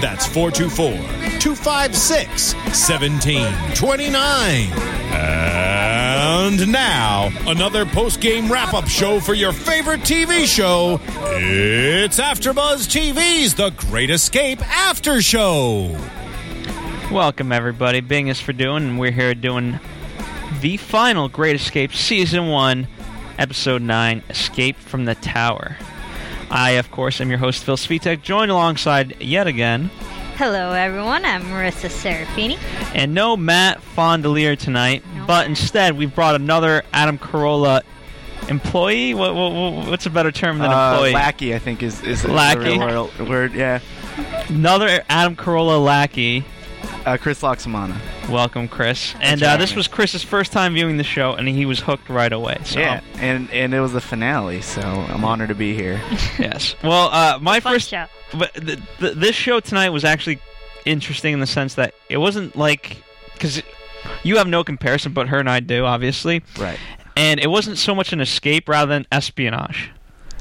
That's 424 256 1729. And now, another post game wrap up show for your favorite TV show. It's AfterBuzz TV's The Great Escape After Show. Welcome, everybody. Bing is for doing, and we're here doing the final Great Escape Season 1, Episode 9 Escape from the Tower. I, of course, am your host, Phil Svitek, joined alongside yet again, Hello, everyone. I'm Marissa Serafini. and no Matt Fondelier tonight, but instead we've brought another Adam Carolla employee. What, what, what- what's a better term than Uh, employee? lackey, I think, is is the Lackey. real word, word. Yeah, Another Adam Carolla lackey. Uh, Chris Loxamana. Welcome, Chris. And uh, this was Chris's first time viewing the show, and he was hooked right away. So, Yeah, and and it was the finale, so I'm honored to be here. yes. Well, uh, my Fun first show. but th- th- this show tonight was actually interesting in the sense that it wasn't like because you have no comparison, but her and I do, obviously, right. and it wasn't so much an escape rather than espionage.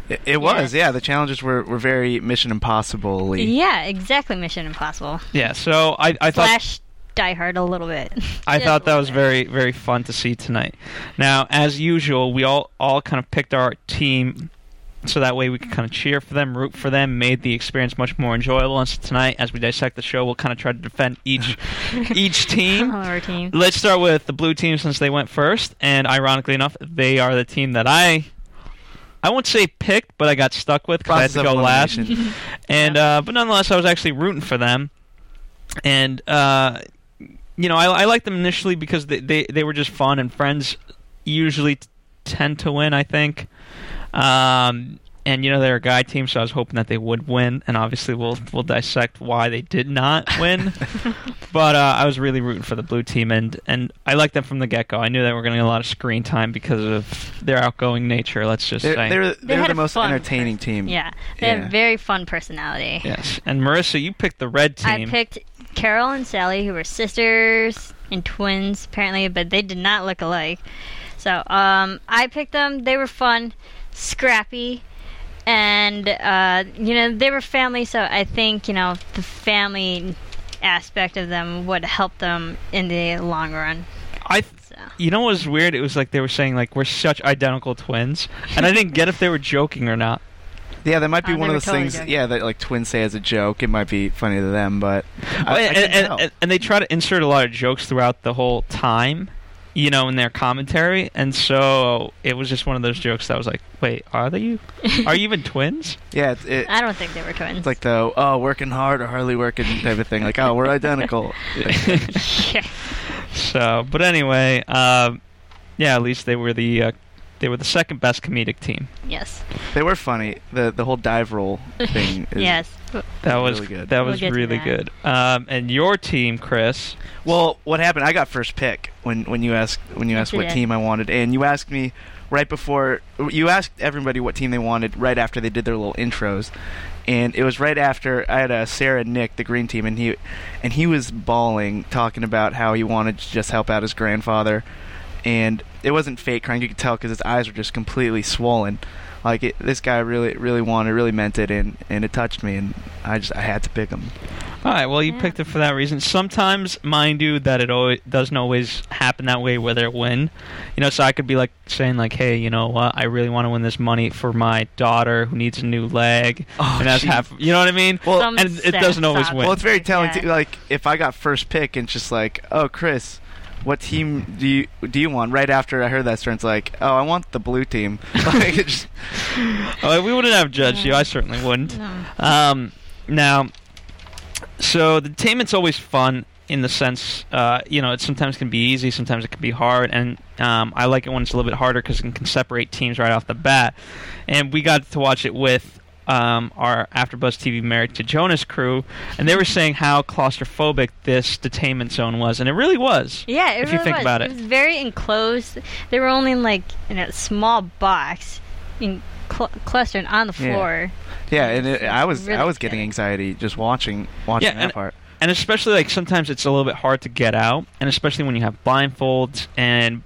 It, it was, yeah. The challenges were, were very Mission Impossible. Yeah, exactly. Mission Impossible. Yeah, so I, I thought Flash Die Hard a little bit. I Just thought that was bit. very very fun to see tonight. Now, as usual, we all all kind of picked our team. So that way we could kind of cheer for them, root for them, made the experience much more enjoyable. And so tonight, as we dissect the show, we'll kind of try to defend each each team. Our team. Let's start with the blue team since they went first, and ironically enough, they are the team that I I won't say picked, but I got stuck with because I had to go last. And uh, but nonetheless, I was actually rooting for them, and uh, you know I, I liked them initially because they, they they were just fun and friends usually t- tend to win. I think. Um, and you know they're a guy team, so I was hoping that they would win, and obviously we'll we'll dissect why they did not win. but uh, I was really rooting for the blue team, and and I liked them from the get go. I knew they were going to get a lot of screen time because of their outgoing nature. Let's just They're, say. they're, They they're had the most entertaining person. team. Yeah, they Yeah. have very fun personality. yes, and Marissa, you picked the red team. I picked Carol and Sally, who were sisters and twins, apparently, but they did not look alike. So, um, I picked them. They were fun, scrappy, and uh, you know they were family. So I think you know the family aspect of them would help them in the long run. I So. You know what was weird? It was like they were saying like we're such identical twins, and I didn't get if they were joking or not. Yeah, that might be Oh, one they of those totally things. joking. Yeah, that like twins say as a joke. It might be funny to them, but I, I and, couldn't and, and, and they try to insert a lot of jokes throughout the whole time, you know, in their commentary, and so it was just one of those jokes that was like, wait, are they you? Are you even twins? yeah, it's, it, I don't think they were twins. it's like the oh working hard or hardly working type of thing. Like oh we're identical. yeah. So, but anyway, um, yeah, at least they were the uh, they were the second best comedic team. Yes. they were funny. The the whole dive roll thing. Is, yes. That was really good. that We'll was really that. good. Um, and your team, Chris. Well, what happened? I got first pick when when you asked when you Yes, asked what did. team I wanted, and you asked me right before you asked everybody what team they wanted right after they did their little intros, and it was right after I had uh, Sarah and Nick, the green team, and he and he was bawling, talking about how he wanted to just help out his grandfather, and it wasn't fake crying. You could tell because his eyes were just completely swollen. Like it, this guy really, really wanted, really meant it, and, and it touched me, and I just I had to pick him. All right, well, you Yeah. picked it for that reason. Sometimes, mind you, that it always doesn't always happen that way where they win. You know, so I could be like saying like, "Hey, you know what? I really want to win this money for my daughter who needs a new leg." Oh, and that's geez. half. You know what I mean? Well, Some and it doesn't always sob. win. Well, it's very telling Yeah. too. Like if I got first pick and just like, oh, Chris, what team do you do you want? Right after I heard that, Stern's like, oh, I want the blue team. like, just, Oh, we wouldn't have judged you. I certainly wouldn't. Um, now, so the entertainment's always fun in the sense, uh, you know, it sometimes can be easy, sometimes it can be hard, and um, I like it when it's a little bit harder because it can separate teams right off the bat. And we got to watch it with um, our AfterBuzz TV Married to Jonas crew, and they were saying how claustrophobic this detainment zone was, and it really was. Yeah, it if really you think was. about it it. was very enclosed. They were only in like in a small box, in cl- clustered on the floor. yeah, and it, I was I was getting anxiety just watching watching Yeah, that and- part. and especially like sometimes it's a little bit hard to get out, and especially when you have blindfolds and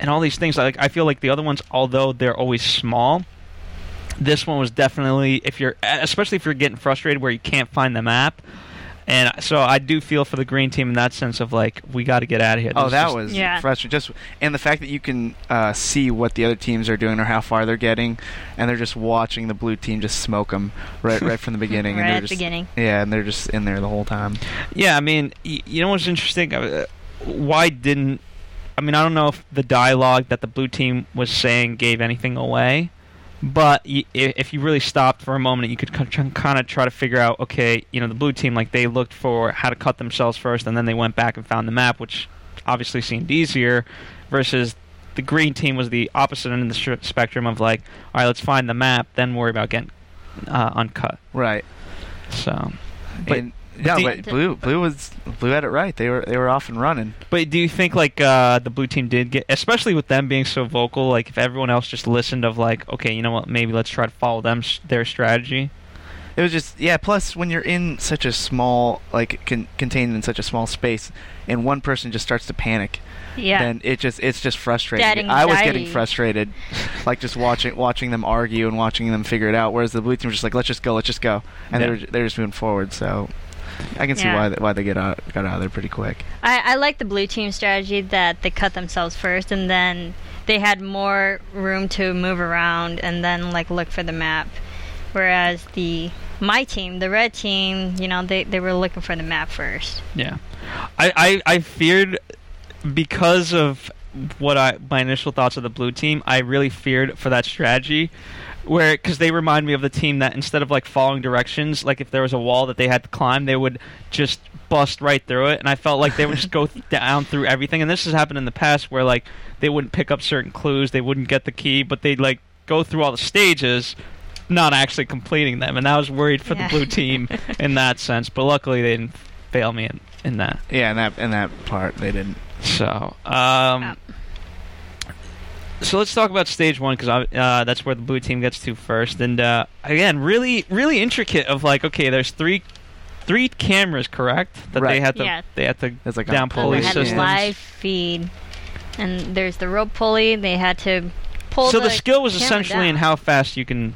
and all these things. Like I feel like the other ones, although they're always small, this one was definitely if you're especially if you're getting frustrated where you can't find the map. And so I do feel for the green team in that sense of like we got to get out of here. Oh, This that is- was Yeah. frustrating. Just and the fact that you can uh, see what the other teams are doing or how far they're getting, and they're just watching the blue team just smoke them right right from the beginning. Right and they're at the beginning. Yeah, and they're just in there the whole time. Yeah, I mean, y- you know what's interesting? Uh, why didn't? I mean, I don't know if the dialogue that the blue team was saying gave anything away, but if you really stopped for a moment, you could kind of try to figure out. Okay, you know, the blue team like they looked for how to cut themselves first, and then they went back and found the map, which obviously seemed easier, versus. The green team was the opposite end of the spectrum of like, all right, let's find the map, then worry about getting uh, uncut. Right. So, But- and, yeah, do- but blue blue was blue had it right. They were they were off and running. But do you think like uh, the blue team did get, especially with them being so vocal? Like if everyone else just listened, of like, okay, you know what, maybe let's try to follow them their strategy. It was just yeah. Plus, when you're in such a small like con- contained in such a small space, and one person just starts to panic, Yeah. then it just it's just frustrating. I was getting frustrated, like just watching watching them argue and watching them figure it out. Whereas the blue team was just like, let's just go, let's just go, and Yeah. they're they're just moving forward. So I can see Yeah. why they, why they get out got out of there pretty quick. I, I like the blue team strategy that they cut themselves first and then they had more room to move around and then like look for the map. Whereas the my team, the red team, you know, they, they were looking for the map first. Yeah, I, I I feared because of what I my initial thoughts of the blue team. I really feared for that strategy. Where, because they remind me of the team that instead of like following directions, like if there was a wall that they had to climb, they would just bust right through it. And I felt like they would just go th- down through everything. And this has happened in the past where like they wouldn't pick up certain clues, they wouldn't get the key, but they'd like go through all the stages, not actually completing them. And I was worried for Yeah. the blue team in that sense. But luckily, they didn't fail me in, in that. Yeah, in that in that part they didn't. So, um, so let's talk about stage one because uh, that's where the blue team gets to first. And uh, again, really, really intricate. Of like, okay, there's three, three cameras, correct? That they had to, Yeah. they had to It's like a down So pulley they had systems. a live feed and there's the rope pulley. They had to pull So the the skill was camera essentially in how fast you can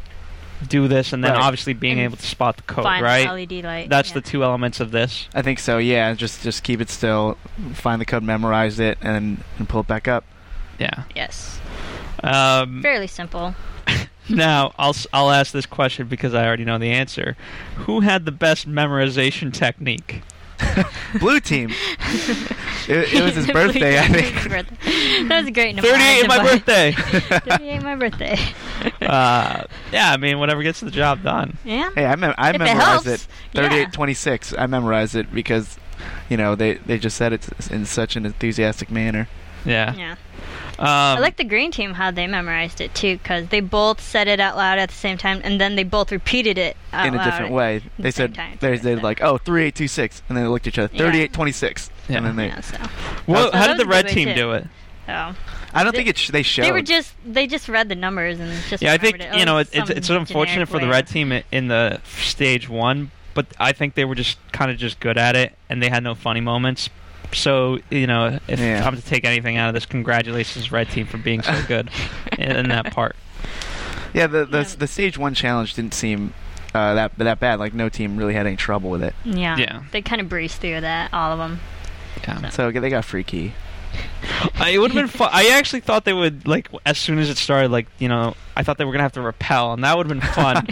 do this, and then Right. obviously being And able to spot the code, find the right? LED light. That's yeah. the two elements of this. I think so. Yeah, just just keep it still, find the code, memorize it, and and pull it back up. Yeah. Yes. Um, Fairly simple. Now, I'll s- I'll ask this question because I already know the answer. Who had the best memorization technique? Blue team. it, it was his birthday, I think. That was a great number. 38 is my birthday. 38 my birthday. uh, yeah, I mean, whatever gets the job done. Yeah. Hey, I, mem- I If it memorized helps, it. yeah. Thirty-eight twenty-six. I memorized it because, you know, they they just said it in such an enthusiastic manner. Yeah. Yeah. Um, I like the green team how they memorized it too, because they both said it out loud at the same time, and then they both repeated it out in a loud different way. They the said time, they so they it's- like oh three eight two six, and then they looked at each other thirty-eight twenty-six, Yeah. and then they. Yeah, so. well, so how did the red team too. do it? Oh. I don't They- think it sh- they showed. They were just they just read the numbers and just Yeah, I think remembered it. you know Oh, it, it's it's unfortunate generic for the red team in the stage one, but I think they were just kind of just good at it, and they had no funny moments. So you know, if Yeah. I'm to take anything out of this, congratulations, red team, for being so good in, in that part. yeah, the the, Yeah. the stage one challenge didn't seem uh, that that bad. Like no team really had any trouble with it. Yeah. Yeah. They kind of breezed through that, all of them. Yeah. So they got free key. Uh, it would have been fun. I actually thought they would like as soon as it started. Like you know, I thought they were gonna have to rappel, and that would have been fun.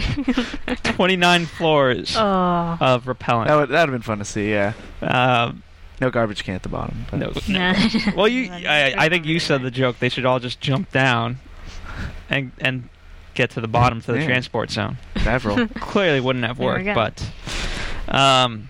Twenty nine floors Oh. of repellent. That would that would have been fun to see. Yeah. Um, No garbage can at the bottom. But. No. Nah. Well, you, I, I think you said the joke. They should all just jump down, and and get to the bottom to the Yeah. transport zone. Several. Clearly, wouldn't have There we worked, go. but um,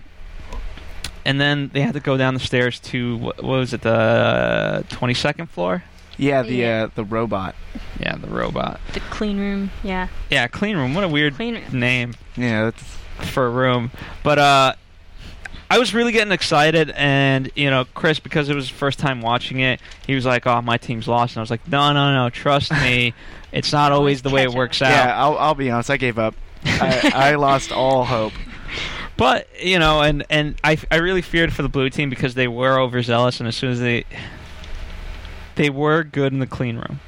and then they had to go down the stairs to what, what was it, the twenty second floor? yeah, the Yeah. Uh, the robot. Yeah, the robot. the clean room. Yeah, Yeah, clean room. What a weird clean room. name. Yeah, that's for a room. But uh I was really getting excited and you know, Chris because it was his first time watching it, he was like, "Oh, my team's lost." And I was like, "No, no, no, trust me. It's not always the way it works out." yeah. I'll I'll be honest. I gave up. I, I lost all hope. But, you know, and and I I really feared for the blue team because they were overzealous and as soon as they they were good in the clean room.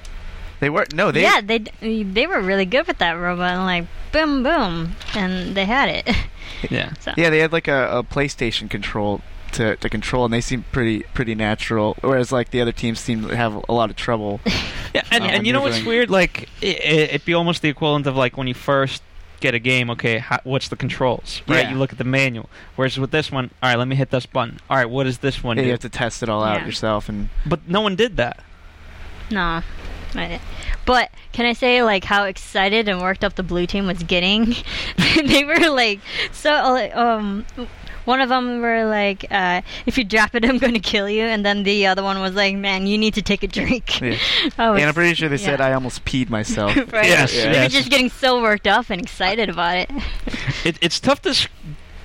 They were no. They yeah, they they were really good with that robot. And like boom, boom, and they had it. Yeah. so Yeah, they had like a, a PlayStation control to, to control, and they seemed pretty pretty natural. Whereas like the other teams seemed to have a lot of trouble. Yeah, and, Uh, and you know what's weird? Like, it, it'd be almost the equivalent of like when you first get a game. Okay, how, what's the controls? Right, Yeah. you look at the manual. Whereas with this one, all right, let me hit this button. All right, what does this one Yeah, do? you have to test it all out Yeah. yourself, and But no one did that. no. I- But can I say like how excited and worked up the blue team was getting? they were like so um one of them were like uh, if you drop it I'm going to kill you and then the other one was like man you need to take a drink. yeah. Was- and I'm pretty sure they said. I almost peed myself. right. Yes, They were just getting so worked up and excited about it. it, it's tough to s-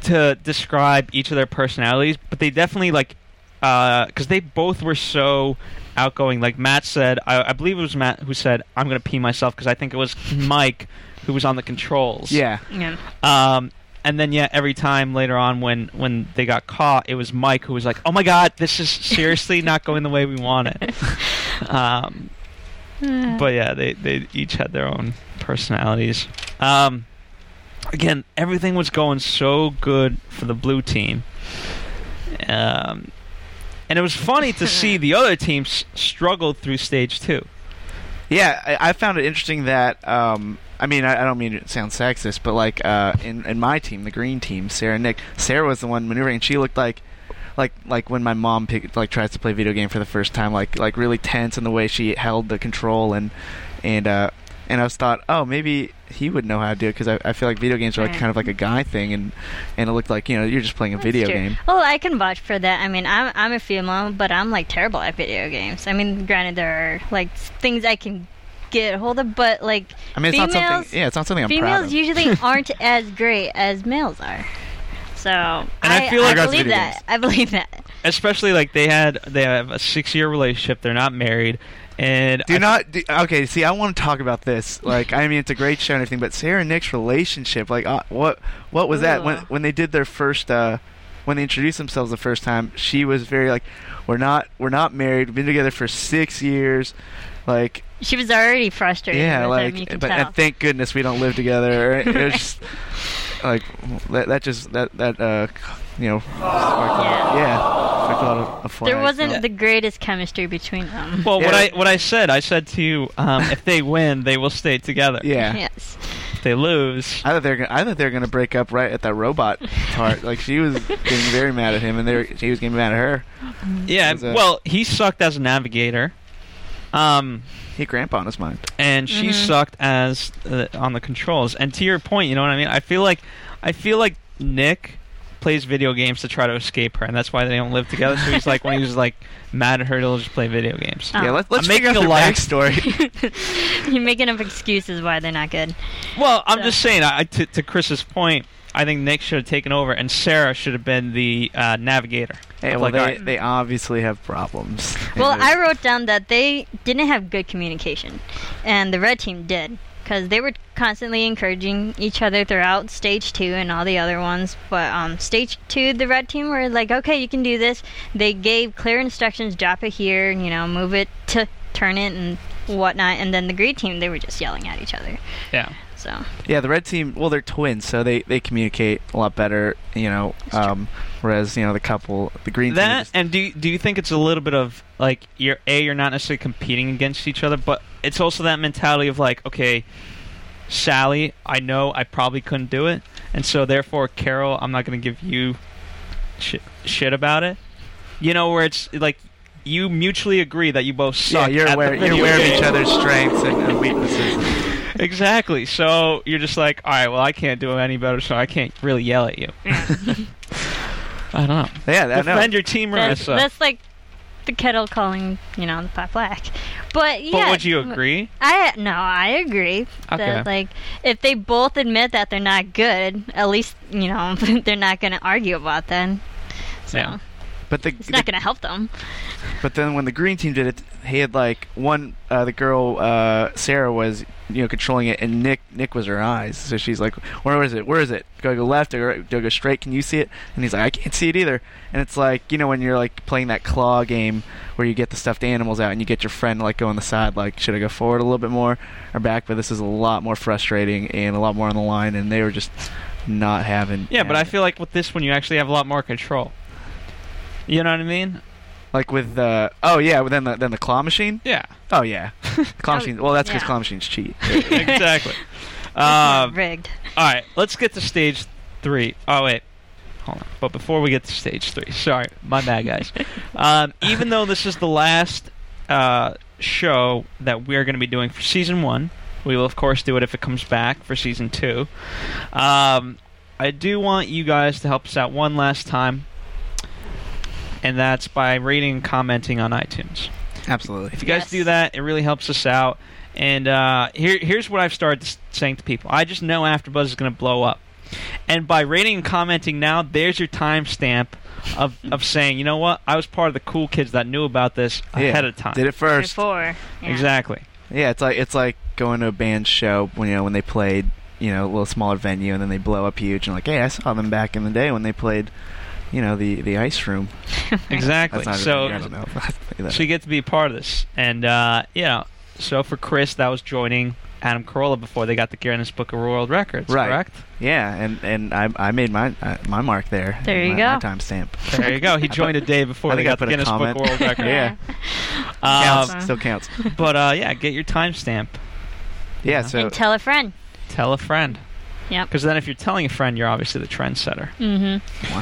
to describe each of their personalities, but they definitely like because they both were so outgoing. Like Matt said, I, I believe it was Matt who said, "I'm going to pee myself," because I think it was Mike who was on the controls. yeah, Yeah. Um, and then yeah, every time later on when when they got caught, it was Mike who was like, "Oh my God, this is seriously not going the way we want it." Um, but yeah, they they each had their own personalities. Um, again, everything was going so good for the blue team. Um, and it was funny to see the other teams struggle through stage two. yeah. I, I found it interesting that um, I mean I, I don't mean to sound sexist, but like uh, in in my team, the green team, Sarah Nick, Sarah was the one maneuvering, and she looked like. Like like when my mom pick, like tries to play video game for the first time, like like really tense in the way she held the control and and uh, and I was thought, oh, maybe he would know how to do it because I, I feel like video games are like Right. kind of like a guy thing, and and it looked like you know you're just playing a That's video true. game. Well, I can vouch for that. I mean, I'm I'm a female, but I'm like terrible at video games. I mean, granted, there are like things I can get hold of, but like I mean, it's not females, something. Yeah, it's not something I'm proud females of. usually aren't as great as males are. So And I I, feel like- Regards to believe that. games. I believe that. Especially like they had they have a six year relationship. They're not married, and Do I- not. Do, okay, see, I want to talk about this. Like, I mean, it's a great show and everything, but Sarah and Nick's relationship, like, uh, what, what was that when when they did their first, uh, when they introduced themselves the first time? She was very like, we're not, we're not married. We've been together for six years. Like, She was already frustrated. yeah, with like, him, you can but tell. and thank goodness we don't live together. it was just like that. That just that that uh, you know, sparked a lot- Yeah. yeah, sparked a lot of, of there wasn't so- the greatest chemistry between them. Well, what I what I said, I said to you, um, if they win, they will stay together. yeah. Yes. If they lose, I thought they're gonna, I thought they were gonna break up right at that robot part. like she was getting very mad at him, and they were, he was getting mad at her. yeah. Was that- Well, he sucked as a navigator, um, He had grandpa on his mind. and she Mhm. sucked as uh, on the controls. And to your point, you know what I mean? I feel like I feel like Nick plays video games to try to escape her, and that's why they don't live together. So he's like, when he was like mad at her, he'll just play video games. Oh. Yeah, let's let's I'm figure out their a life- backstory. You're making up excuses why they're not good. Well, I'm So- just saying. I, to, to Chris's point, I think Nick should have taken over, and Sarah should have been the uh, navigator. hey, well, like, they, alright, they obviously have problems. Well, I wrote down that they didn't have good communication, and the red team did because they were constantly encouraging each other throughout stage two and all the other ones. But um, stage two, the red team were like, "Okay, you can do this." They gave clear instructions: drop it here, you know, move it to turn it and whatnot. And then the green team, they were just yelling at each other. yeah. So yeah, the red team. Well, they're twins, so they, they communicate a lot better. You know, um, whereas you know the couple, the green team. That just- and do you, do you think it's a little bit of like you're a you're not necessarily competing against each other, but it's also that mentality of like okay, Sally, I know I probably couldn't do it, and so therefore Carol, I'm not going to give you shit, shit about it. You know, where it's like you mutually agree that you both Yeah, suck. you're at aware the you're aware of each other's strengths and, and weaknesses. Exactly. So you're just like, all right, well, I can't do any better, so I can't really yell at you. I don't know. Yeah, I know. Defend your team, That's, that's like the kettle calling, you know, the pot black. But yeah. but would you agree? I no, I agree Okay. that like if they both admit that they're not good, at least you know they're not going to argue about that. So Yeah. But the, it's not going to help them. But then when the green team did it, he had like one. Uh, the girl uh, Sarah was you know controlling it, and Nick Nick was her eyes. So she's like, "Where is it? Where is it? Do I go left? Do I go, do I go straight? Can you see it?" And he's like, "I can't see it either." And it's like you know when you're like playing that claw game where you get the stuffed animals out and you get your friend like go on the side, like should I go forward a little bit more or back? But this is a lot more frustrating and a lot more on the line, and they were just not having. Yeah, but I feel like with this one, you actually have a lot more control. You know what I mean? like with the oh yeah, then the then the claw machine. Yeah. Oh yeah, claw machine. Well, that's because yeah. claw machines cheat. exactly. It's Um, rigged. all right, let's get to stage three. Oh wait, hold on. But before we get to stage three, sorry, my bad, guys. um, even though this is the last uh, show that we're going to be doing for season one, we will of course do it if it comes back for season two. Um, I do want you guys to help us out one last time, and that's by rating and commenting on iTunes. Absolutely. If you guys Yes. do that, it really helps us out. And uh, here, here's what I've started saying to people: I just know AfterBuzz is going to blow up, and by rating and commenting now, there's your timestamp of of saying, you know what, I was part of the cool kids that knew about this Yeah, ahead of time. Did it first. Before. Yeah. Exactly. Yeah, it's like it's like going to a band show when you know when they played you know a little smaller venue and then they blow up huge and like hey I saw them back in the day when they played you know the the ice room. Exactly. So, a, I don't know. if I say that. so you get to be a part of this, and uh, you know, so for Chris, that was joining Adam Carolla before they got the Guinness Book of World Records. Right. Correct. yeah, and and I I made my uh, my mark there. There you my, go. My timestamp. There you go. He joined a day before they got the Guinness Book of World Records. Yeah. Um, counts. Still counts. But uh, yeah, get your timestamp. Yeah. So and tell a friend. Tell a friend. Yep. Because then, if you're telling a friend, you're obviously the trendsetter. Mm-hmm.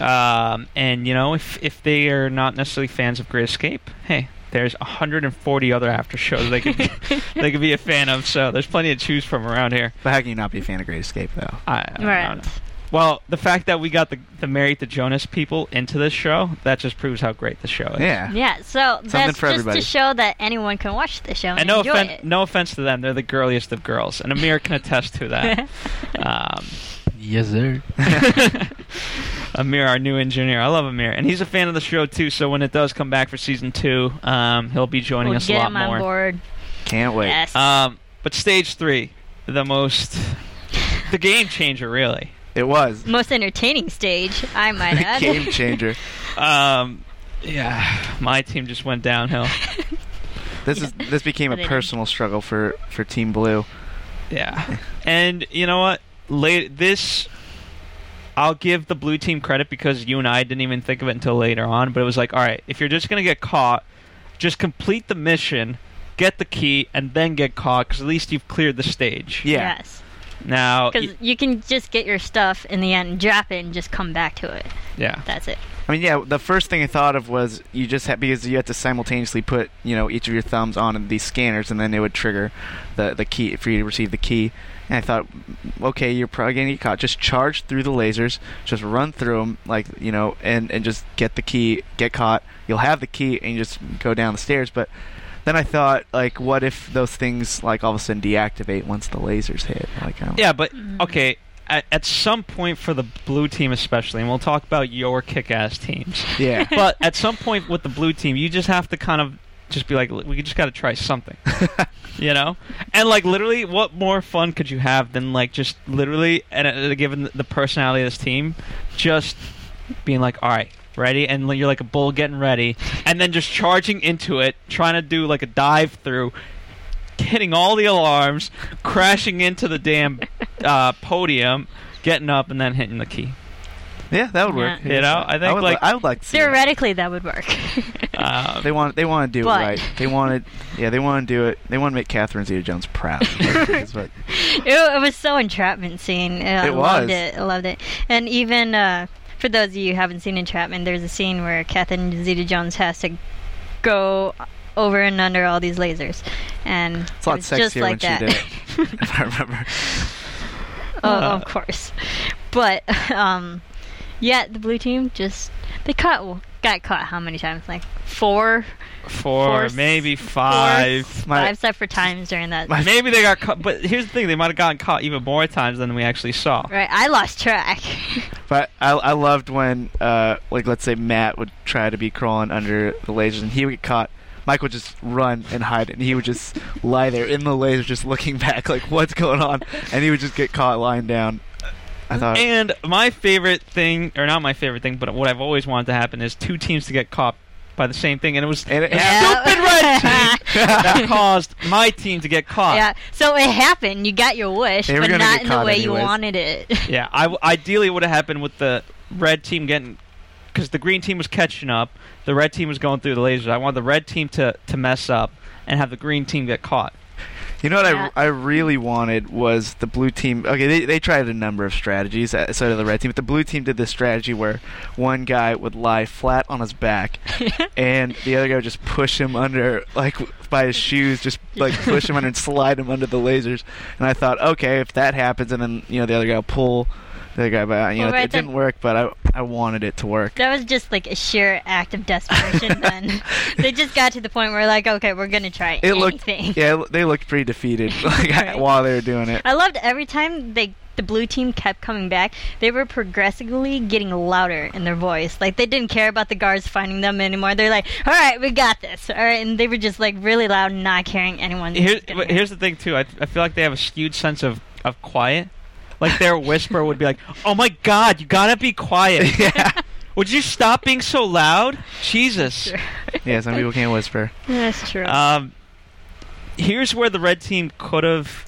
wow. Um, and you know, if if they are not necessarily fans of Great Escape, hey, there's 140 other after shows they could they could be a fan of. So there's plenty to choose from around here. But how can you not be a fan of Great Escape though? I, I don't Right. Know. Well, the fact that we got the the Married to Jonas people into this show that just proves how great the show is. Yeah. Yeah. So that's for just everybody. to show that anyone can watch the show and, And no enjoy offense, it. no offense to them, they're the girliest of girls, and Amir can attest to that. um, Yes, sir. Amir, our new engineer. I love Amir, and he's a fan of the show too. So when it does come back for season two, um, he'll be joining we'll us a lot him on more. board. Can't wait. Yes. Um, but stage three, the most, the game changer, really. It was Most entertaining stage, I might add. game changer. Um, yeah, my team just went downhill. This is this became a But they didn't. personal struggle for for Team Blue. Yeah, and you know what? Late this, I'll give the blue team credit because you and I didn't even think of it until later on. But it was like, all right, if you're just gonna get caught, just complete the mission, get the key, and then get caught because at least you've cleared the stage. Yeah. Yes. Now, Because y- you can just get your stuff in the end, drop it, and just come back to it. yeah, That's it. I mean, yeah. The first thing I thought of was you just had because you had to simultaneously put you know each of your thumbs on these scanners, and then it would trigger the the key for you to receive the key. And I thought, okay, you're probably gonna get caught. Just charge through the lasers, just run through them, like you know, and and just get the key, get caught. You'll have the key, and you just go down the stairs. But then I thought, like, what if those things like all of a sudden deactivate once the lasers hit? Like, I don't- yeah, but okay. At, at some point for the blue team, especially, and we'll talk about your kick-ass teams. yeah, but at some point with the blue team, you just have to kind of just be like, we just got to try something, you know? And like literally, what more fun could you have than like just literally, and uh, given the personality of this team, just being like, all right. Ready, and you're like a bull getting ready, and then just charging into it, trying to do like a dive through, hitting all the alarms, crashing into the damn uh, podium, getting up, and then hitting the key. yeah, that would work. You know, I think would like li- I would like to see that. Theoretically, that would work. um, They want they want to do But- it right. They wanted yeah they want to do it. They want to make Catherine Zeta-Jones proud. That's it, it was so entrapment scene. I It loved was. it. I loved it. And even uh, for those of you who haven't seen Entrapment, there's a scene where Catherine Zeta-Jones has to go over and under all these lasers, and It's a lot it was just like when that. she did it. if I remember. oh, Uh, of course. But um, yeah, the blue team just they caught well, got caught how many times? Like four, Four, Four, maybe four, five. My- five separate times during that. my- Maybe they got caught, but here's the thing: they might have gotten caught even more times than we actually saw. right, I lost track. But I, I loved when, uh, like, let's say Matt would try to be crawling under the lasers, and he would get caught. Mike would just run and hide, and he would just lie there in the laser, just looking back, like, what's going on? And he would just get caught lying down. I thought, And my favorite thing, or not my favorite thing, but what I've always wanted to happen is two teams to get caught by the same thing, and it was and it the happened. stupid red team that caused my team to get caught. yeah, so it happened. You got your wish, but not in the caught way you wanted it. Yeah, I w- ideally would have happened with the red team getting because the green team was catching up, the red team was going through the lasers. I wanted the red team to to mess up and have the green team get caught. You know what Yeah. I, I really wanted was the blue team. Okay, they, they tried a number of strategies, uh, so did the red team. But the blue team did this strategy where one guy would lie flat on his back, and the other guy would just push him under, like by his shoes, just like push him under and slide him under the lasers. And I thought, okay, if that happens, and then you know the other guy will pull the other guy, but you know Well, right it didn't work. But I I wanted it to work. That was just like a sheer act of desperation. then they just got to the point where like, okay, we're gonna try It looked yeah, they looked pretty defeated like, Right. while they were doing it. I loved every time they the blue team kept coming back. They were progressively getting louder in their voice. Like they didn't care about the guards finding them anymore. They're like, "All right, we got this." All right, and they were just like really loud, and not caring anyone. Here, was gonna but hear. here's the thing too. I, I feel like they have a skewed sense of of quiet. Like their whisper would be like, "Oh my God, you gotta be quiet. yeah, Would you stop being so loud? Jesus." yeah. Some people can't whisper. That's true. Um, here's where the red team could have.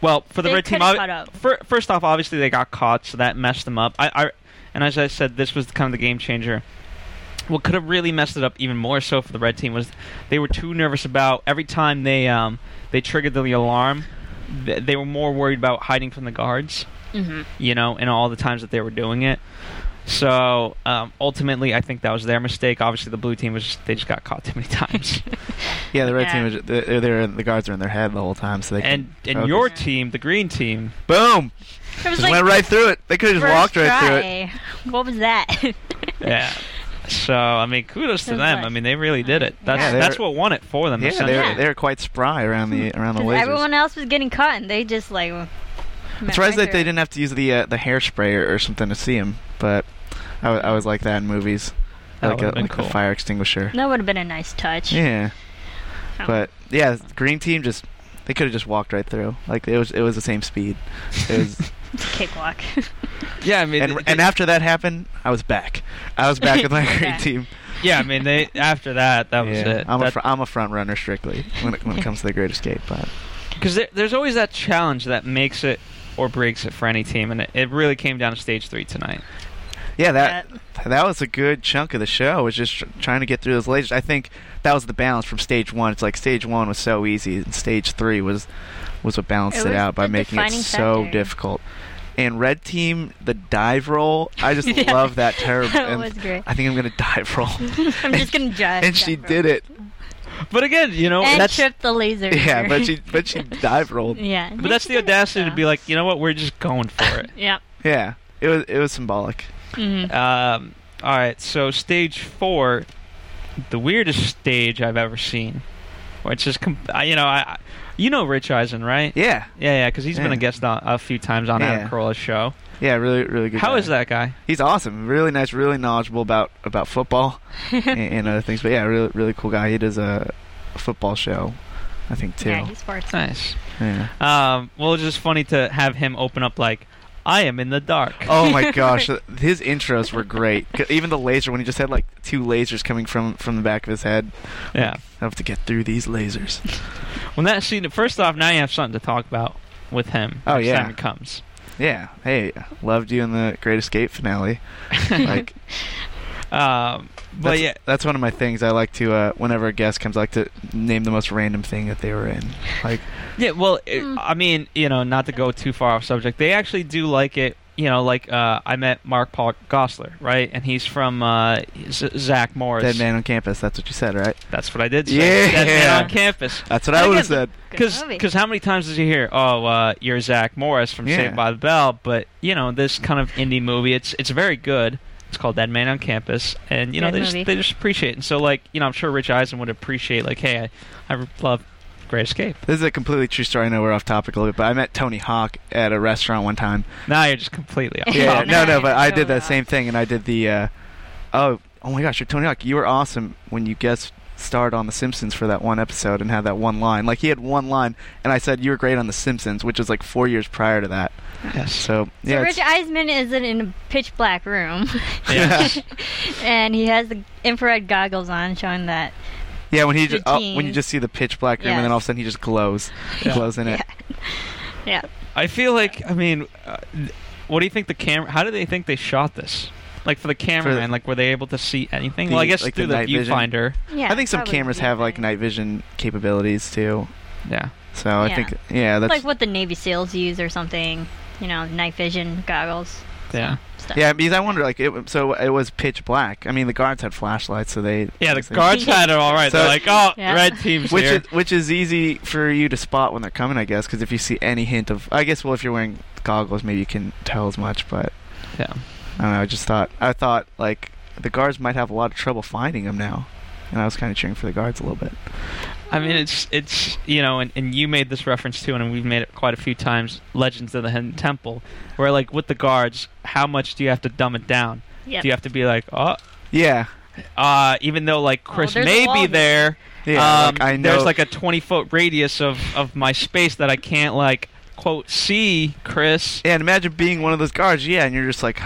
Well, for the They red team, could've obvi- caught first off, obviously they got caught, so that messed them up. I, I, and as I said, this was kind of the game changer. What could have really messed it up even more so for the red team was they were too nervous about every time they um they triggered the alarm. Th- They were more worried about hiding from the guards, hmm you know, and all the times that they were doing it. So um, ultimately, I think that was their mistake. Obviously, the blue team was just, they just got caught too many times. Yeah, the red Yeah. team was they're, they're the guards are in their head the whole time, so they and can and focus. your team, the green team, boom It was just like went right through it. They could have just walked right through it. What was that? yeah. So I mean, kudos to them. like- I mean, they really did it. That's Yeah, that's what won it for them. Yeah, they were, Yeah. they were quite spry around the around the 'Cause lasers. everyone else was getting caught, and they just like. I'm surprised that they didn't have to use the uh, the hairspray or, or something to see him, but I, wa- I always like that in movies, That like a, would've been like cool. a fire extinguisher. That would have been a nice touch. Yeah, Oh. but yeah, green team just they could have just walked right through. Like it was it was the same speed. It was, a cakewalk. Yeah, I mean, and they- and after that happened, I was back. I was back with my green Yeah. team. yeah, I mean, they after that, that was yeah, it. I'm a That- fr- I'm a front runner strictly when it, when it comes to the Great Escape. But Because there, there's always that challenge that makes it or breaks it for any team, and it, it really came down to stage three tonight. Yeah, that that was a good chunk of the show. Was just tr- trying to get through those lasers. I think that was the balance from stage one. It's like stage one was so easy, and stage three was was what balanced It it, out by making it so factor. difficult. And red team, the dive roll, I just Yeah. love that term. That and was great. I think I'm gonna dive roll, I'm just gonna jive. and she did it. But again, you know, And that's tripped the laser. Yeah, but she but she dive rolled. Yeah. but that's the audacity to be like, you know what, we're just going for it. Yeah. Yeah, it was it was symbolic. Hmm Um, all right, so stage four, the weirdest stage I've ever seen, which is, com- I- you know, I, I- you know Rich Eisen, right? Yeah, Yeah, yeah, because he's been a guest on, a few times on Adam Yeah. Carolla's show. yeah, really really good. How guy. is that guy? He's awesome. Really nice. Really knowledgeable about about football and, and other things. But yeah, really really cool guy. He does a, a football show, I think too. Yeah, he's sports. Nice. Yeah. Um, well, it's just funny to have him open up like, "I am in the dark." Oh my gosh, his intros were great. Even the laser when he just had like two lasers coming from from the back of his head. Yeah. I have to get through these lasers. When that scene, first off, now you have something to talk about with him. Oh, yeah. time it comes. Yeah. Hey, loved you in the Great Escape finale. Like, Um, but that's, yeah, that's one of my things. I like to uh, whenever a guest comes, I like to name the most random thing that they were in. Like, yeah. Well, it, Hmm. I mean, you know, not to go too far off subject, they actually do like it you know, like uh, I met Mark Paul Gosselaar, right? And he's from uh, Z- Zach Morris. Dead man on campus. That's what you said, right? That's what I did say. Yeah. Dead man on campus. That's what I would have said. Because because how many times did you hear, oh, uh, you're Zach Morris from Yeah. Saved by the Bell? But you know, this kind of indie movie, it's it's very good. It's called Dead Man on Campus, and you know Good they just, they just appreciate it. And so like you know, I'm sure Rich Eisen would appreciate like, hey, I, I love Great Escape. This is a completely true story. I know we're off topic a little bit, but I met Tony Hawk at a restaurant one time. Now you're just completely off. Yeah, topic. no, no, but I did that same thing, and I did the. Uh, oh, oh my gosh, you're Tony Hawk. You were awesome when you guest starred on The Simpsons for that one episode and had that one line. Like he had one line, and I said you were great on The Simpsons, which was like four years prior to that. Yes. So So Rich Eisen is in a pitch black room, Yeah. and he has the infrared goggles on, showing that. yeah. When he the just oh, when you just see the pitch black room, and then all of a sudden he just glows, Yeah. glows in it. Yeah, I feel like I mean, uh, what do you think the camera? How do they think they shot this? Like for the cameraman, like were they able to see anything? The- well, I guess like through the the, viewfinder. yeah. I think some cameras have like night vision capabilities too. Yeah. So I think yeah, that's like what the Navy SEALs use or something. You know, night vision goggles. Yeah. Stuff. yeah. Because I wonder like it, so it was pitch black. I mean the guards had flashlights, so they Yeah, the they- guards had it all right. So- They're like, oh, Yeah. red team's which here. is which is easy for you to spot when they're coming, I guess, because if you see any hint of, I guess, well, if you're wearing goggles, maybe you can tell as much. But yeah. I don't know. I just thought I thought like the guards might have a lot of trouble finding him now, and I was kind of cheering for the guards a little bit. I mean, it's it's you know, and, and you made this reference too, and we've made it quite a few times. Legends of the Hidden Temple, where like with the guards, how much do you have to dumb it down? Yep. Do you have to be like, oh, Yeah, uh, even though like Chris there's a may be there, yeah. um, like, I know. there's like a 20 foot radius of of my space that I can't like quote see Chris. yeah, and imagine being one of those guards. Yeah, and you're just like,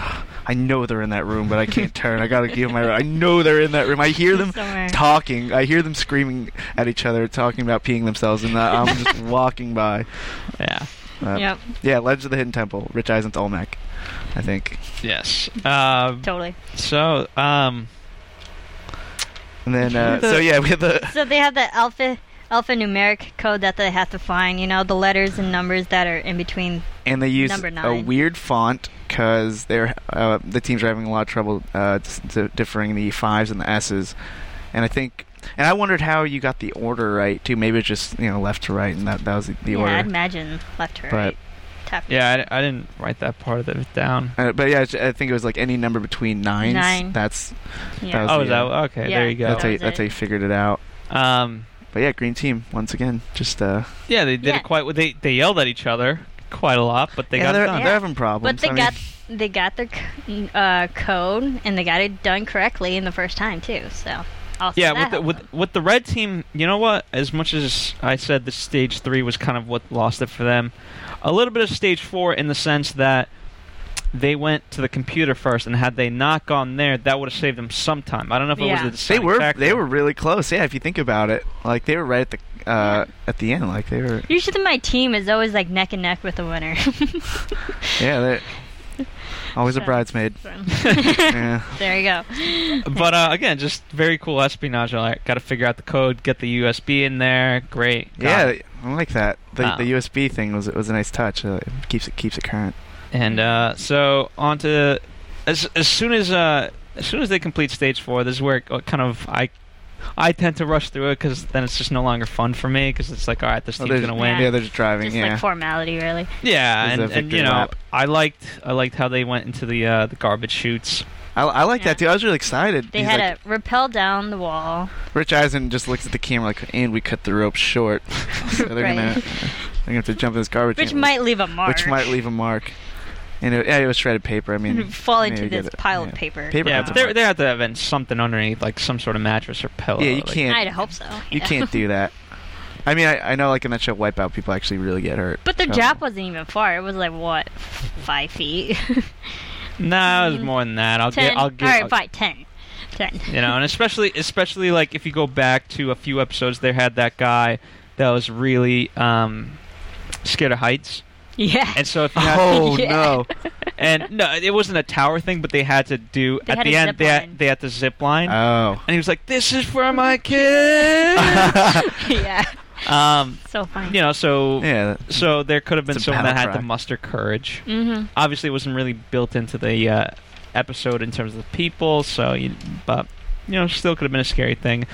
I know they're in that room, but I can't turn. I gotta give my. I know they're in that room. I hear them Somewhere. talking. I hear them screaming at each other, talking about peeing themselves, and I'm just walking by. Yeah. Uh, Yep, Yeah, Legends of the Hidden Temple, Rich Eisen's Olmec, I think. Yes. Um, totally. so um, And then, uh, so yeah, we have the. So they have the alpha alphanumeric code that they have to find. You know, the letters and numbers that are in between. And they use Number a weird font because they're uh, the teams are having a lot of trouble uh, s- d- differing the fives and the s's. And I think, and I wondered how you got the order right too. Maybe it's just you know left to right, and that that was the, the yeah, order. I'd imagine left to But- right. Top yeah, I, I didn't write that part of it down. Uh, but yeah, I think it was like any number between nines. Nine. That's Yeah. that was Oh, the, is that okay? Yeah. There you go. that's how you, that's how you figured it out. Um, But yeah, green team once again. Just uh, yeah, they did Yeah. it quite. well. They they yelled at each other quite a lot, but they yeah, got they're, done. they're having problems. But they I mean, got they got their c- uh, code and they got it done correctly in the first time too. So also Yeah, with the, with with the red team, you know what? As much as I said, the stage three was kind of what lost it for them. A little bit of stage four in the sense that they went to the computer first, and had they not gone there, that would have saved them some time. I don't know if it was the they were factor. they were really close. Yeah, if you think about it, like they were right at the uh, at the end. Like they were. Usually my team is always like neck and neck with the winner. Yeah, they always a So- bridesmaid. yeah. there you go. But uh, again, just very cool espionage. I got to figure out the code, get the USB in there. Great. Got Yeah, it. I like that. The Wow. the USB thing was was a nice touch. Uh, it keeps it keeps it current. And uh, so on to as as soon as uh, as soon as they complete stage four, this is where it kind of I I tend to rush through it because then it's just no longer fun for me because it's like all right, this Oh, team's there's- gonna win. Yeah, they're just driving. Just yeah. like formality, really. Yeah, and, and you know lap. I liked I liked how they went into the uh, the garbage chutes. I, I like that Yeah. too. I was really excited. They He's had like, to rappel down the wall. Rich Eisen just looks at the camera like, and we cut the rope short. so they're Right. gonna they're gonna have to jump in this garbage. Which might leave a mark. which might leave a mark. And it, yeah, it was shredded paper. I mean, fall into this it. pile Yeah. of paper. Paper Yeah, cuts but a they mark. they have to have something underneath, like some sort of mattress or pillow. Yeah, you like- can't. I'd hope so. You yeah. can't do that. I mean, I, I know like in that show Wipeout, people actually really get hurt. But the So- drop wasn't even far. It was like what, five feet? Nah, it was more than that. I'll ten. get I'll get All right, I'll- fine, ten. Ten. you know, and especially especially like if you go back to a few episodes, they had that guy that was really um, scared of heights, Yeah. and so if you had, Oh Yeah. no! and no, it wasn't a tower thing, but they had to do They at the end they had, they had to zip line, Oh. and he was like, "This is for my kids." yeah. Um, So funny. you know, so Yeah. so there could have been someone that had to muster courage. Mm-hmm. Obviously, it wasn't really built into the uh, episode in terms of the people. So, you, but you know, still could have been a scary thing.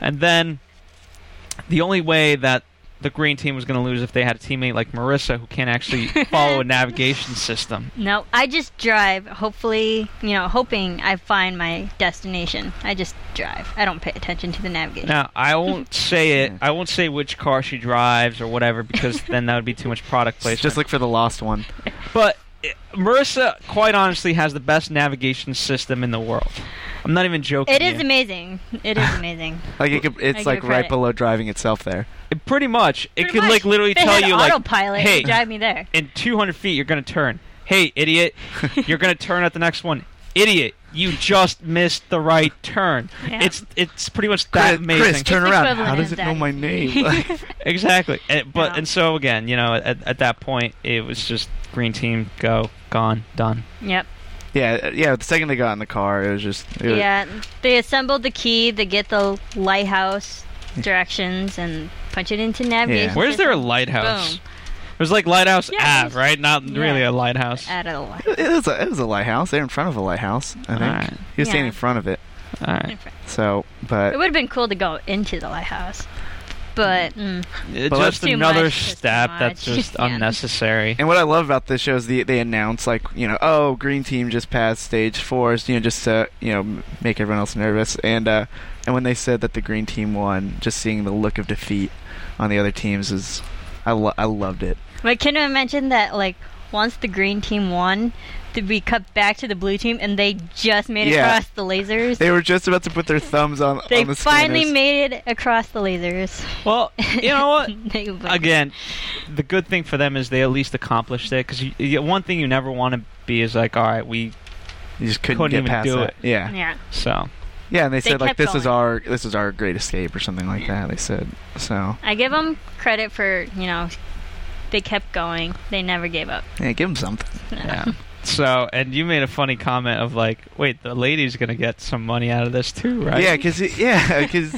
And then the only way that the green team was going to lose if they had a teammate like Marissa who can't actually follow a navigation system. No, I just drive. Hopefully, you know, hoping I find my destination. I just drive. I don't pay attention to the navigation. Now, I won't say it. I won't say which car she drives or whatever because then that would be too much product placement. Just look for the lost one. But uh, Marissa, quite honestly, has the best navigation system in the world. I'm not even joking. It is you. amazing. It is amazing. Like it could, it's like it right credit. below driving itself there. It- pretty much. It Pretty could much. like literally They tell had you like, hey, drive me there. in 200 feet, you're gonna turn. Hey, idiot, you're gonna turn at the next one. Idiot, you just missed the right turn. Yeah. It's it's pretty much that Chris, amazing. Chris, turn It's around. How does of it know my name? Like, Exactly. And, but Yeah. and so again, you know, at, at that point, it was just green team go gone done. Yep. Yeah, yeah. The second they got in the car, it was just. It was, Yeah. They assembled the key to get the lighthouse directions and punch it into navigation. Yeah. Where's there a lighthouse? Boom. It was like lighthouse Yeah, Ave, right? Not yeah. really a lighthouse. Out of the light. It was a, it was a lighthouse. They're in front of a lighthouse. I think Alright. he was standing in front of it. All right. So, but It would have been cool to go into the lighthouse, but mm, It's Well, just that's- Too another much, just too step that's just Yeah. unnecessary. and what I love about this show is the, they announce like you know oh green team just passed stage four you know just to you know make everyone else nervous and uh and when they said that the green team won just seeing the look of defeat on the other teams is I lo- I loved it. but can I mention that like once the green team won, did we cut back to the blue team and they just made it Yeah. across the lasers? They were just about to put their thumbs on They on the finally scanners. made it across the lasers. Well, you know what? Again, the good thing for them is they at least accomplished it. Because you, you, one thing you never want to be is like, all right, we You just couldn't, couldn't get even past do that. it. Yeah. yeah. so. Yeah, and they, They said like kept this is our this is our great escape or something like that. They said so. I give them credit for you know they kept going. They never gave up. Yeah, give them something. Yeah. So, and you made a funny comment of like, wait, the lady's gonna get some money out of this too, right? Yeah, because yeah, because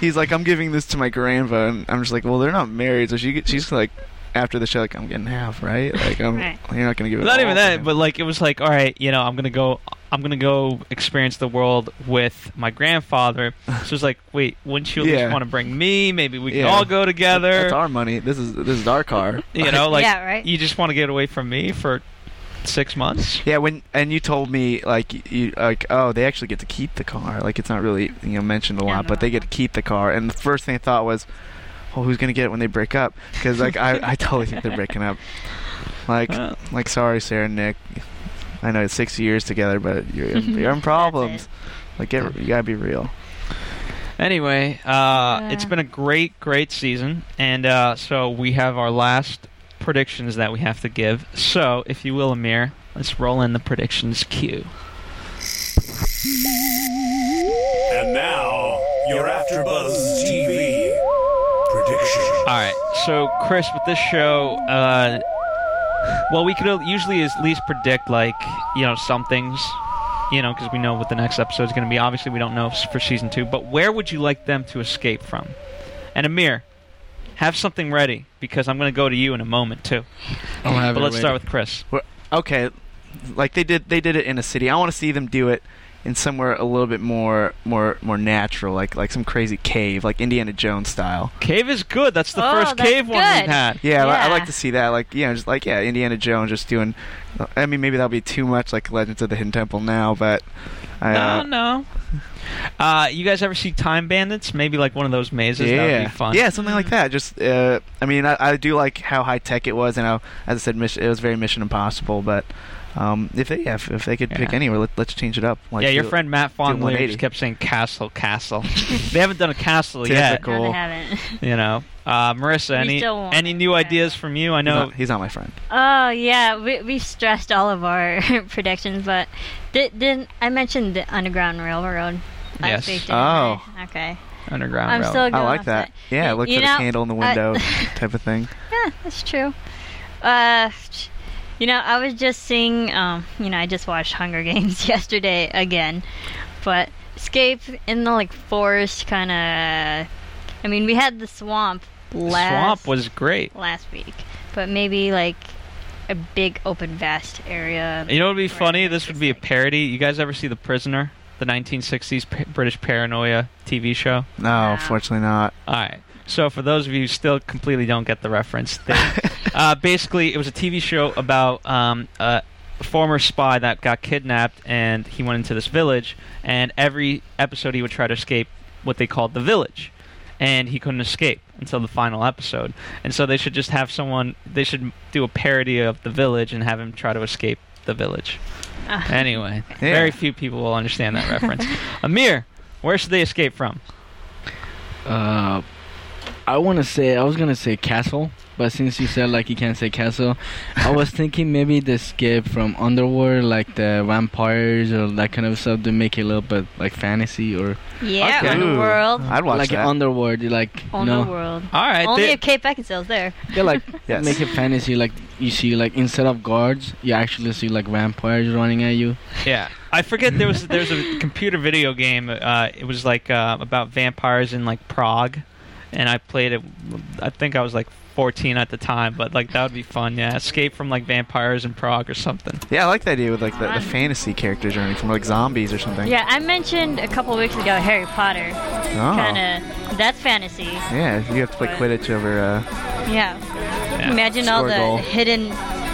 he's like, I'm giving this to my grandpa, and I'm just like, well, they're not married, so she she's like, after the show, like, I'm getting half, right? Like, I'm Right. you're not gonna give it. Not all even that, him. but like it was like, all right, you know, I'm gonna go, I'm gonna go experience the world with my grandfather. So it's like, wait, wouldn't you Yeah. want to bring me? Maybe we can Yeah. all go together. that's our money. This is this is our car. you know, like Yeah, right. you just want to get away from me for six months. Yeah, when and you told me like you like oh they actually get to keep the car. Like it's not really you know mentioned a Yeah, lot but they get to keep the car. And the first thing I thought was oh who's gonna get it when they break up? Because like I I totally think they're breaking up. Like Well. like sorry Sarah and Nick. I know it's six years together but you're you're in problems. like get, you gotta be real. Anyway, uh, it's Yeah. been a great, great season, and uh, so we have our last predictions that we have to give. So, if you will, Amir, let's roll in the predictions queue. And now, your AfterBuzz TV prediction. All right. So, Chris, with this show, uh, well, we could usually at least predict, like, you know, some things, you know, because we know what the next episode is going to be. Obviously, we don't know for season two, but where would you like them to escape from? And Amir, have something ready because I'm going to go to you in a moment too. I'll have But it let's ready. start with Chris. okay like they did they did it in a city I want to see them do it in somewhere a little bit more more more natural like like some crazy cave like Indiana Jones style Cave is good. That's the Oh, first that's cave one we've had. Yeah, I- I like to see that. Like, you know, just like yeah, Indiana Jones just doing. I mean, maybe that'll be too much like Legends of the Hidden Temple now, but I, No, uh, no. Uh, you guys ever see Time Bandits? Maybe like one of those mazes. That would yeah, be fun. yeah, something like that. Just, uh, I mean, I, I do like how high tech it was, and how, as I said, mission, it was very Mission Impossible. But um, if they, yeah, if, if they could pick anywhere, let, let's change it up. Like, yeah, your do- friend Matt Fondiler 180. just kept saying castle, castle. they haven't done a castle yet. Typical. No, they haven't. You know, uh, Marissa, any any new yeah. ideas from you? I He's know. not, he's not my friend. Oh yeah, we we stressed all of our predictions, but did didn't I mentioned the Underground Railroad? last Yes. week, Oh. I? Okay. Underground I'm Railroad. still I going like off that. Yeah, Y- look you for know, the candle in the I- window type of thing. Yeah, that's true. Uh, you know, I was just seeing. Um, you know, I just watched Hunger Games yesterday again, but escape in the like forest kind of. I mean, we had the swamp, last Swamp was great. last week, but maybe like a big open vast area. You know what would be funny? This would be a parody. You guys ever see The Prisoner, the 1960s pa- British paranoia TV show? No, fortunately not. All right. So for those of you who still completely don't get the reference, they, uh, basically it was a TV show about um, a former spy that got kidnapped, and he went into this village, and every episode he would try to escape what they called the village, and he couldn't escape until the final episode. And so they should just have someone. They should do a parody of the village and have him try to escape the village. Ah. Anyway, Yeah. very few people will understand that reference. Amir, where should they escape from? Uh, I want to say I was gonna say castle, but since you said like you can't say castle, I was thinking maybe the skip from underworld, like the vampires or that kind of stuff, to make it a little bit like fantasy or yeah, Okay. Underworld. I'd watch like that. underworld. Like you know, Underworld. All right, Only they- if Kate Beckinsale's there. yeah, like Yes. make it fantasy. Like you see, like instead of guards, you actually see like vampires running at you. Yeah, I forget there was there was a computer video game. Uh, it was like uh, about vampires in like Prague, and I played it. I think I was like 14 at the time, but like that would be fun. Yeah, escape from like vampires in Prague or something. Yeah, I like the idea with like the, the fantasy characters running from like zombies or something. Yeah, I mentioned a couple weeks ago Harry Potter. Oh. Kind of. That's fantasy. Yeah, you have to play But- Quidditch over. Uh, Yeah. Yeah. Imagine all the goal. hidden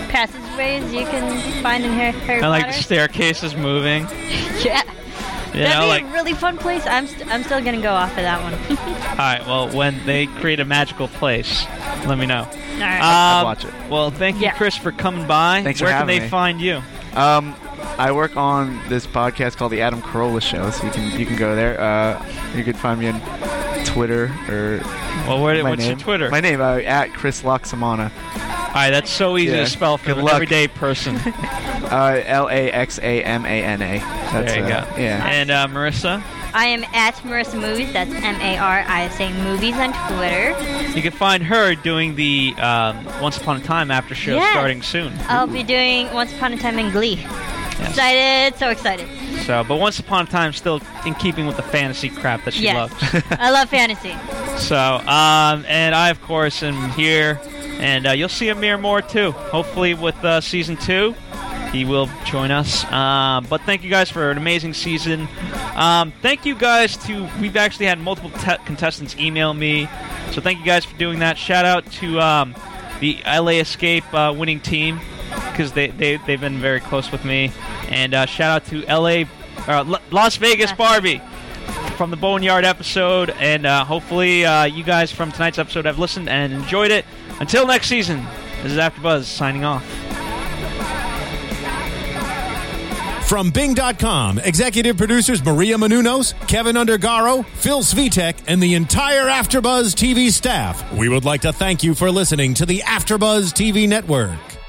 passageways you can find in Harry, Harry And like the Potter. staircases moving. yeah. You That'd know, be like a really fun place. I'm, st- I'm still gonna go off of that one. all right. Well, when they create a magical place, let me know. All right. I'd Um, watch it. Well, thank you, Yeah. Chris, for coming by. Thanks for Where can they me. find you? Um, I work on this podcast called the Adam Carolla Show, so you can you can go there. Uh, you can find me on Twitter or Well, where, my what's name. your Twitter? My name uh, at Chris Laxamana. all right, that's so easy Yeah. to spell for Good an luck. everyday person. Uh, L A X A M A N A. There you uh, go. Yeah. And uh, Marissa, I am at Marissa Movies. That's M A R I S A Movies on Twitter. you can find her doing the um, Once Upon a Time after show Yes. starting soon. I'll be doing Once Upon a Time in Glee. Excited, so excited. So, but Once Upon a Time still in keeping with the fantasy crap that she Yes. loves. I love fantasy. So, um, and I of course am here, and uh, you'll see Amir more too. Hopefully with uh, season two, he will join us. Um, but thank you guys for an amazing season. Um, thank you guys to we've actually had multiple te- contestants email me, so thank you guys for doing that. Shout out to um, the LA Escape uh, winning team because they, they they've been very close with me, and uh, shout out to LA uh, L- Las Vegas Barbie from the Boneyard episode, and uh, hopefully uh, you guys from tonight's episode have listened and enjoyed it. Until next season, this is AfterBuzz signing off. From Bing.com, executive producers Maria Menounos, Keven Undergaro, Phil Svitek, and the entire Afterbuzz TV staff, we would like to thank you for listening to the Afterbuzz TV network.